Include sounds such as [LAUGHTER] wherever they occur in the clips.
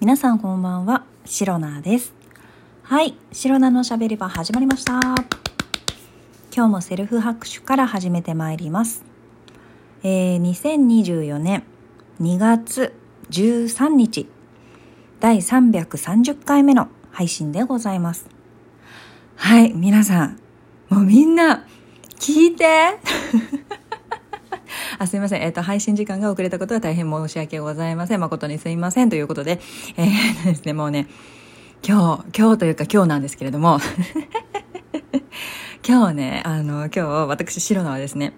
皆さんこんばんは、シロナです。はい、シロナのしゃべり場始まりました。今日もセルフ拍手から始めてまいります。えー、2024年2月13日、第330回目の配信でございます。はい、皆さん、もうみんな、聞いてあすいません。えっ、と、配信時間が遅れたことは大変申し訳ございません。誠にすいません。ということで、えー、[LAUGHS] ですね、もうね、今日、今日というか今日なんですけれども、[LAUGHS] 今日ね、あの、今日、私、白野はですね、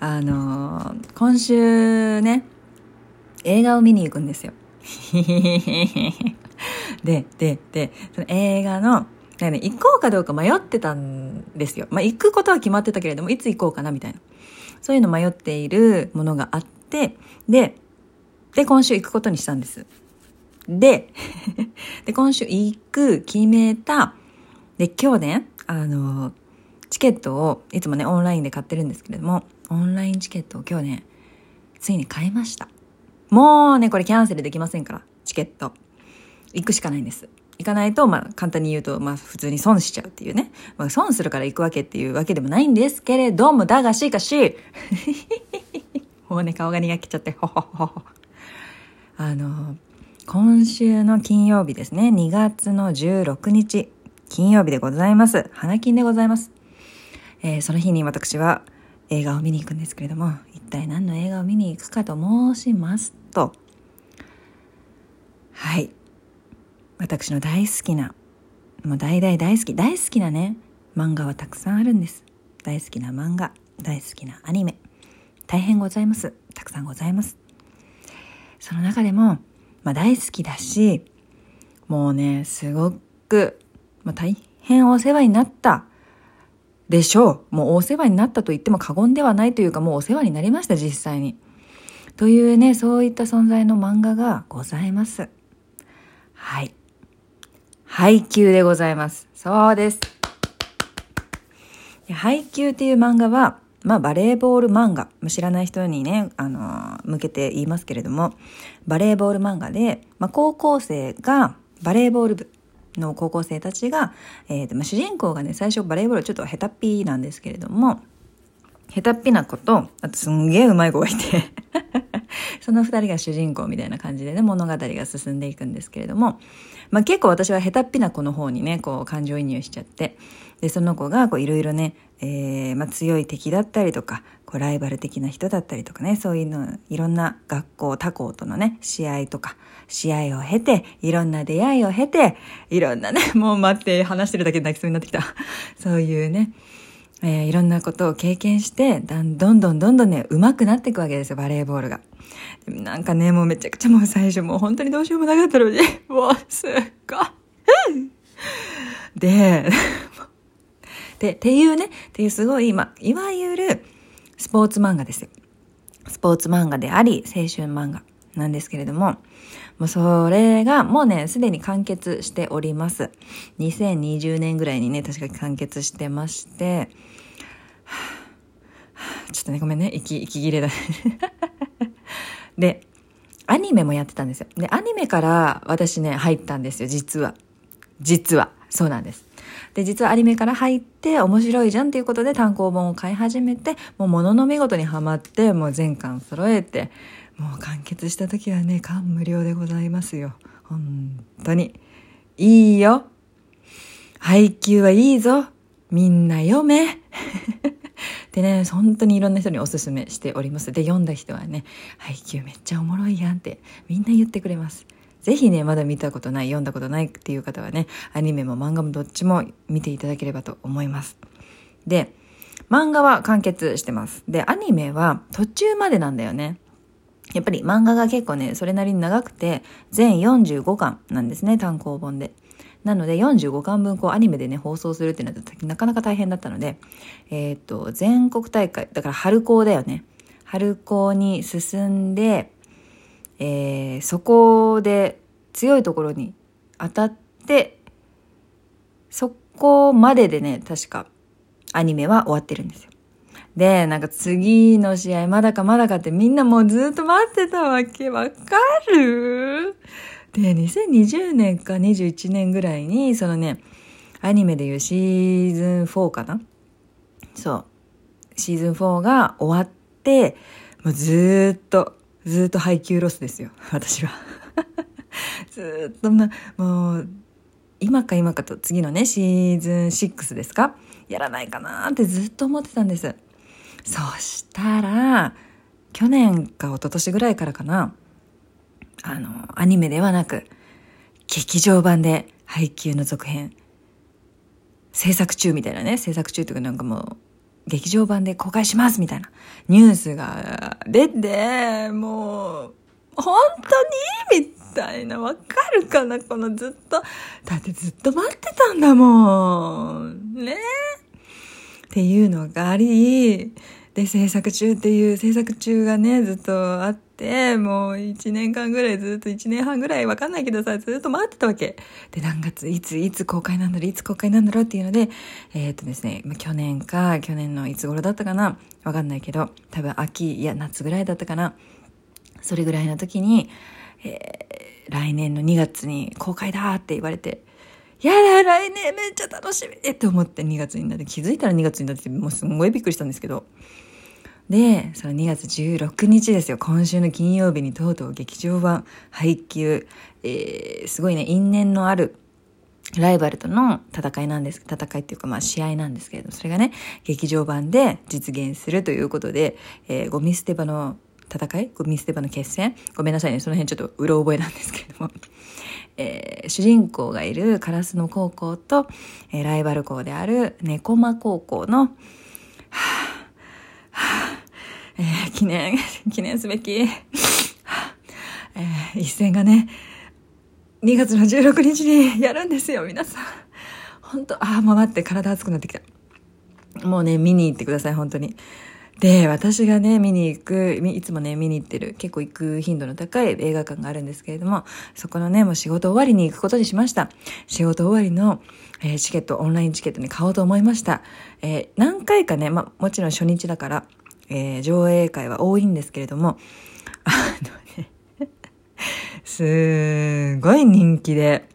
あの、今週ね、映画を見に行くんですよ。[LAUGHS] で、で、で、その映画の、ね、行こうかどうか迷ってたんですよ。まあ、行くことは決まってたけれども、いつ行こうかな、みたいな。そういうの迷っているものがあって、で、で、今週行くことにしたんです。で、[LAUGHS] で、今週行く、決めた、で、今日ね、あの、チケットを、いつもね、オンラインで買ってるんですけれども、オンラインチケットを今日ね、ついに買いました。もうね、これキャンセルできませんから、チケット。行くしかないんです。行かないと、まあ、簡単に言うと、まあ、普通に損しちゃうっていうね。まあ、損するから行くわけっていうわけでもないんですけれども、だがしかし、もうね、顔が苦けちゃって、ほほほほ。あの、今週の金曜日ですね、2月の16日、金曜日でございます。花金でございます。えーその日に私は映画を見に行くんですけれども、一体何の映画を見に行くかと申しますと、はい。私の大好きな、もう大大大好き、大好きなね、漫画はたくさんあるんです。大好きな漫画、大好きなアニメ、大変ございます。たくさんございます。その中でも、まあ大好きだし、もうね、すごく、まあ大変お世話になったでしょう。もうお世話になったと言っても過言ではないというか、もうお世話になりました、実際に。というね、そういった存在の漫画がございます。はい。配給でございます。そうです。配給っていう漫画は、まあバレーボール漫画。知らない人にね、あの向けて言いますけれども、バレーボール漫画で、まあ高校生がバレーボール部の高校生たちが、えーとまあ、主人公がね、最初バレーボールちょっと下手っぴなんですけれども、下手っぴな子と、あとすんげえうまい子がいて、その二人が主人公みたいな感じでね、物語が進んでいくんですけれども、まあ結構私は下手っぴな子の方にね、こう感情移入しちゃって、で、その子がこういろいろね、えー、まあ強い敵だったりとか、こうライバル的な人だったりとかね、そういうの、いろんな学校、他校とのね、試合とか、試合を経て、いろんな出会いを経て、いろんなね、もう待って話してるだけで泣きそうになってきた。そういうね、えーいろんなことを経験して、だんどんどんどんどんね、上手くなっていくわけですよ、バレーボールが。なんかね、もうめちゃくちゃもう最初もう本当にどうしようもなかったのに、[LAUGHS] もうすっごい。で、[LAUGHS] で、っていうね、っていうすごい、まあ、いわゆるスポーツ漫画ですよ。スポーツ漫画であり、青春漫画なんですけれども、もうそれがもうね、すでに完結しております。2020年ぐらいにね、確か完結してまして、はぁはぁちょっとね、ごめんね、息、息切れだ。ね [LAUGHS] で、アニメもやってたんですよ。で、アニメから私ね、入ったんですよ、実は。実は。そうなんです。で、実はアニメから入って面白いじゃんっていうことで単行本を買い始めて、もう物の見事にはまって、もう全巻揃えて、もう完結した時はね、感無量でございますよ。本当に。いいよ。配給はいいぞ。みんな読め。[LAUGHS] でね、本当にいろんな人におすすめしております。で、読んだ人はね、配給めっちゃおもろいやんってみんな言ってくれます。ぜひね、まだ見たことない、読んだことないっていう方はね、アニメも漫画もどっちも見ていただければと思います。で、漫画は完結してます。で、アニメは途中までなんだよね。やっぱり漫画が結構ね、それなりに長くて、全45巻なんですね、単行本で。なので、45巻分こうアニメでね、放送するってなるとなかなか大変だったので、えっ、と、全国大会、だから春高だよね。春高に進んで、えーそこで強いところに当たって、そこまででね、確かアニメは終わってるんですよ。で、なんか次の試合まだかまだかってみんなもうずっと待ってたわけ。わかる？で、2020年か21年ぐらいに、そのね、アニメでいうシーズン4かな？そう。シーズン4が終わって、もうずっと、ずっと配給ロスですよ。私は。[LAUGHS] ずっとな、もう、今か今かと次のね、シーズン6ですか？やらないかなってずっと思ってたんです。そしたら、去年か一昨年ぐらいからかな、あの、アニメではなく、劇場版で配給の続編、制作中みたいなね、制作中というかなんかもう、劇場版で公開しますみたいなニュースが出て、もう、本当にみたいな、わかるかなこのずっと。だってずっと待ってたんだもん。ねっていうのがあり、で、制作中っていう、制作中がね、ずっとあって、もう1年間ぐらい、ずっと1年半ぐらいわかんないけどさ、ずっと待ってたわけ。で、何月、いつ、いつ公開なんだろう、いつ公開なんだろうっていうので、えー、っとですね、去年か、去年のいつ頃だったかな、わかんないけど、多分秋、いや、夏ぐらいだったかな。それぐらいの時に、えー、来年の2月に公開だって言われて、やだ、来年めっちゃ楽しみって思って2月になって気づいたら2月になってもうすんごいびっくりしたんですけど。で、その2月16日ですよ。今週の金曜日にとうとう劇場版配給、えー、すごいね、因縁のあるライバルとの戦いなんです。戦いっていうかまあ試合なんですけれども、それがね、劇場版で実現するということで、えー、ゴミ捨て場の戦い？ゴミ捨て場の決戦？ごめんなさいね。その辺ちょっとうろ覚えなんですけれども。えー、主人公がいる烏野高校と、えー、ライバル校である猫間高校の、はぁ、はぁ、えー、記念、[LAUGHS] 記念すべき、はぁ、えー、一戦がね、2月の16日にやるんですよ、皆さん。本当ああ、もう待って、体熱くなってきた。もうね、見に行ってください、本当に。で、私がね、見に行く、いつもね、見に行ってる、結構行く頻度の高い映画館があるんですけれども、そこのね、もう仕事終わりに行くことにしました。仕事終わりの、えー、チケット、オンラインチケットに買おうと思いました。えー、何回かね、まもちろん初日だから、えー、上映会は多いんですけれども、あのね、[LAUGHS] すごい人気で、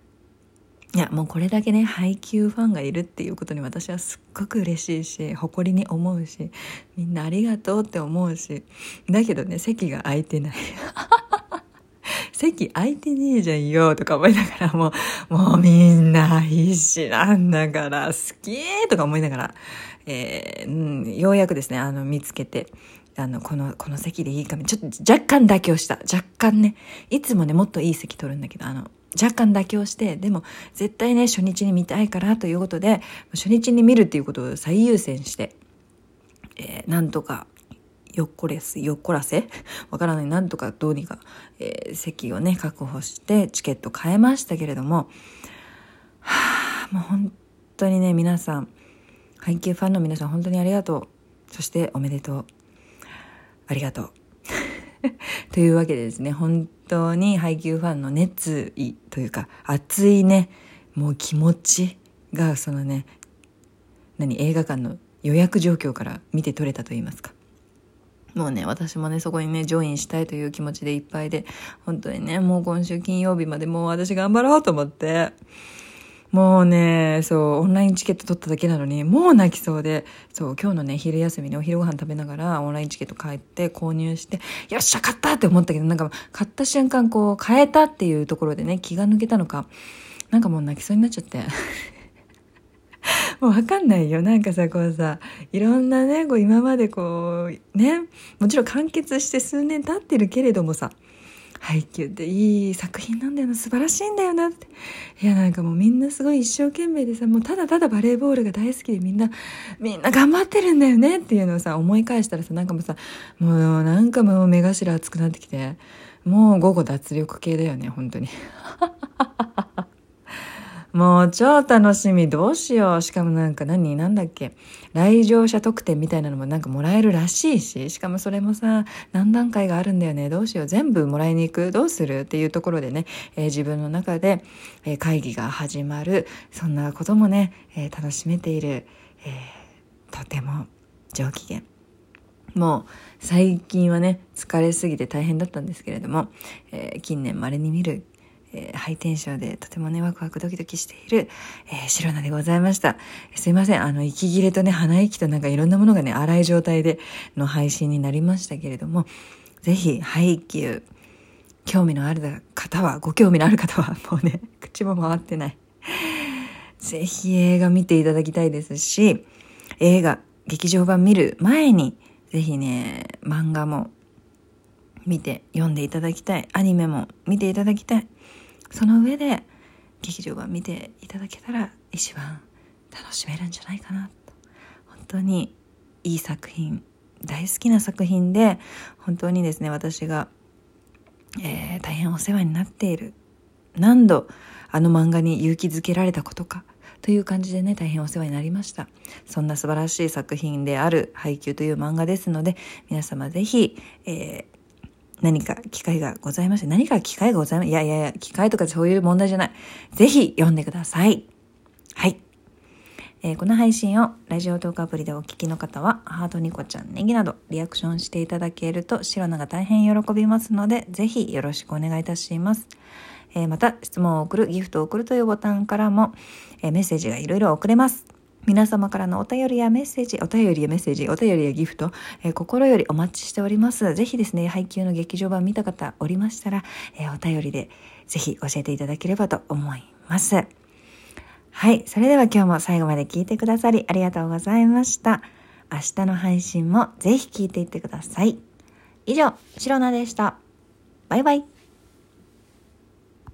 いや、もうこれだけね、配給ファンがいるっていうことに私はすっごく嬉しいし、誇りに思うし、みんなありがとうって思うし、だけどね、席が空いてない。[LAUGHS] 席空いてねえじゃんよ、とか思いながら、もう、もうみんな必死なんだから、好きとか思いながら、えー、うん、ようやくですね、あの、見つけて、あの、この、この席でいいかも。ちょっと若干妥協した。若干ね。いつもね、もっといい席取るんだけど、あの、若干妥協して、でも絶対ね、初日に見たいからということで、初日に見るっていうことを最優先して、えー、なんとか、よっこれす、よっこらせ？[LAUGHS] わからない。なんとかどうにか、えー、席をね、確保してチケット買えましたけれども、はあ、もう本当にね、皆さん、配給ファンの皆さん本当にありがとう。そしておめでとう。ありがとう。[LAUGHS] というわけでですね、本当に配給ファンの熱意というか、熱いね、もう気持ちが、そのね、何、映画館の予約状況から見て取れたと言いますか。もうね、私もね、そこにね、ジョインしたいという気持ちでいっぱいで、本当にね、もう今週金曜日までもう私頑張ろうと思って、もうね、そう、オンラインチケット取っただけなのに、もう泣きそうで、そう、今日のね、昼休みにお昼ご飯食べながら、オンラインチケット買って購入して、よっしゃ、買ったって思ったけど、なんか、買った瞬間、こう、買えたっていうところでね、気が抜けたのか、なんかもう泣きそうになっちゃって。[LAUGHS] もうわかんないよ。なんかさ、こうさ、いろんなね、こう今までこう、ね、もちろん完結して数年経ってるけれどもさ、配給っていい作品なんだよな素晴らしいんだよなって。いやなんかもうみんなすごい一生懸命でさもうただただバレーボールが大好きでみんなみんな頑張ってるんだよねっていうのをさ思い返したらさなんかもうさもうなんかもう目頭熱くなってきてもう午後脱力系だよね本当に。もう超楽しみ。どうしよう。しかもなんか何なんだっけ。来場者特典みたいなのもなんかもらえるらしいし、しかもそれもさ、何段階があるんだよね。どうしよう。全部もらいに行くどうするっていうところでね、えー、自分の中で、えー、会議が始まる。そんなこともね、えー、楽しめている。えとても上機嫌。もう最近はね、疲れすぎて大変だったんですけれども、え近年稀に見るえー、ハイテンションでとてもね、ワクワクドキドキしている、えー、シロナでございました。すいません、あの、息切れとね、鼻息となんかいろんなものがね、荒い状態での配信になりましたけれども、ぜひ、配給、興味のある方は、ご興味のある方は、もうね、[LAUGHS] 口も回ってない。ぜひ映画見ていただきたいですし、映画、劇場版見る前に、ぜひね、漫画も見て読んでいただきたい。アニメも見ていただきたい。その上で劇場版見ていただけたら一番楽しめるんじゃないかなと。本当にいい作品、大好きな作品で、本当にですね、私が、えー、大変お世話になっている。何度あの漫画に勇気づけられたことか。という感じでね、大変お世話になりました。そんな素晴らしい作品である配給という漫画ですので、皆様ぜひ、えー、何か機会がございまして、何か機会がございまいやいやいや、機会とかそういう問題じゃない。ぜひ読んでください。はい。えー、この配信をラジオトークアプリでお聞きの方は、ハートニコちゃん、ネギなどリアクションしていただけると、シロナが大変喜びますので、ぜひよろしくお願いいたします。えー、また、質問を送る、ギフトを送るというボタンからも、えー、メッセージがいろいろ送れます。皆様からのお便りやメッセージ、お便りやメッセージ、お便りやギフト、えー、心よりお待ちしております。ぜひですね、配給の劇場版見た方おりましたら、えー、お便りでぜひ教えていただければと思います。はい。それでは今日も最後まで聞いてくださりありがとうございました。明日の配信もぜひ聞いていってください。以上、シロナでした。バイバイ。